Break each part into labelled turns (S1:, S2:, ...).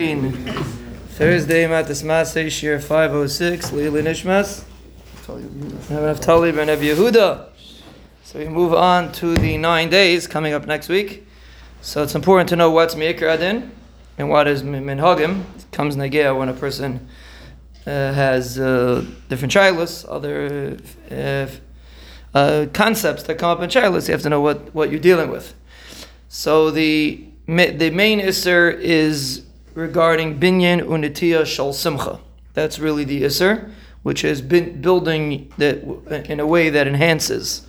S1: Thursday, Matas Masay, Shiur 506, L'ilui Nishmas. Naftali ben Ev Yehuda. So we move on to the nine days coming up next week. So it's important to know what's Me'ikr Adin and what is Minhagim. It comes Negea when a person uh, has uh, different shilas, other uh, uh, concepts that come up in shilas. You have to know what, what you're dealing with. So the the main isser is regarding binyan unitiya shal simcha. That's really the iser, which is bin, building that in a way that enhances.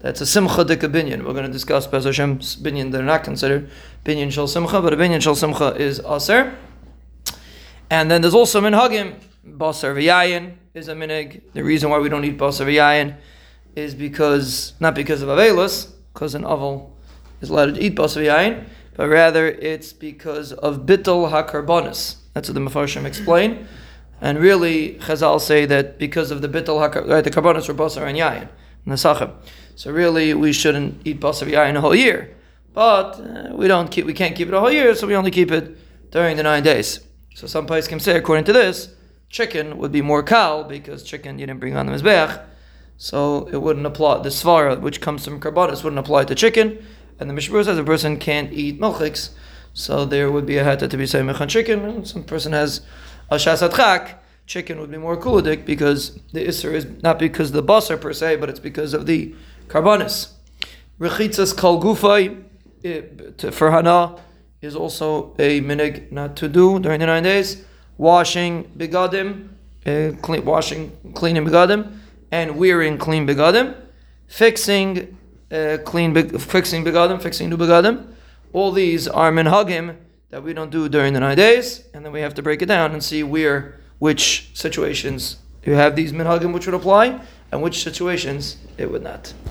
S1: That's a simcha dika binyan. We're going to discuss Bez Hashem's binyan that are not considered binyan shal simcha, but a binyan shal simcha is aser. And then there's also minhagim. Basar v'yayin is a minig. The reason why we don't eat basar v'yayin is because not because of avelus, because an avel is allowed to eat basar v'yayin, but rather it's because of bittul hakarbonis. That's what the Mefarshim explain. And really, Chazal say that because of the bittul hakar, right, the karbonis are basar and yayin, and the sachem. So really, we shouldn't eat basar v'yayin a whole year. But uh, we don't keep, we can't keep it a whole year, so we only keep it during the nine days. So some places can say, according to this, chicken would be more kal because chicken you didn't bring on the mizbeach, so it wouldn't apply. The svara, which comes from karbonis, wouldn't apply to chicken. And the Mishnah says a person can't eat milchiks, so there would be a hata to be saying on chicken. And some person has a shasat chicken would be more kuladik because the isser is not because the basar per se, but it's because of the karbonis. Rechitzas kol gufay for hana is also a minig not to do during the nine days. Washing begadim, uh, clean, washing, cleaning begadim, and wearing clean begadim. Fixing uh, clean, fixing begadim, fixing new begadim. All these are minhagim that we don't do during the nine days, and then we have to break it down and see where, which situations you have these minhagim which would apply, and which situations it would not.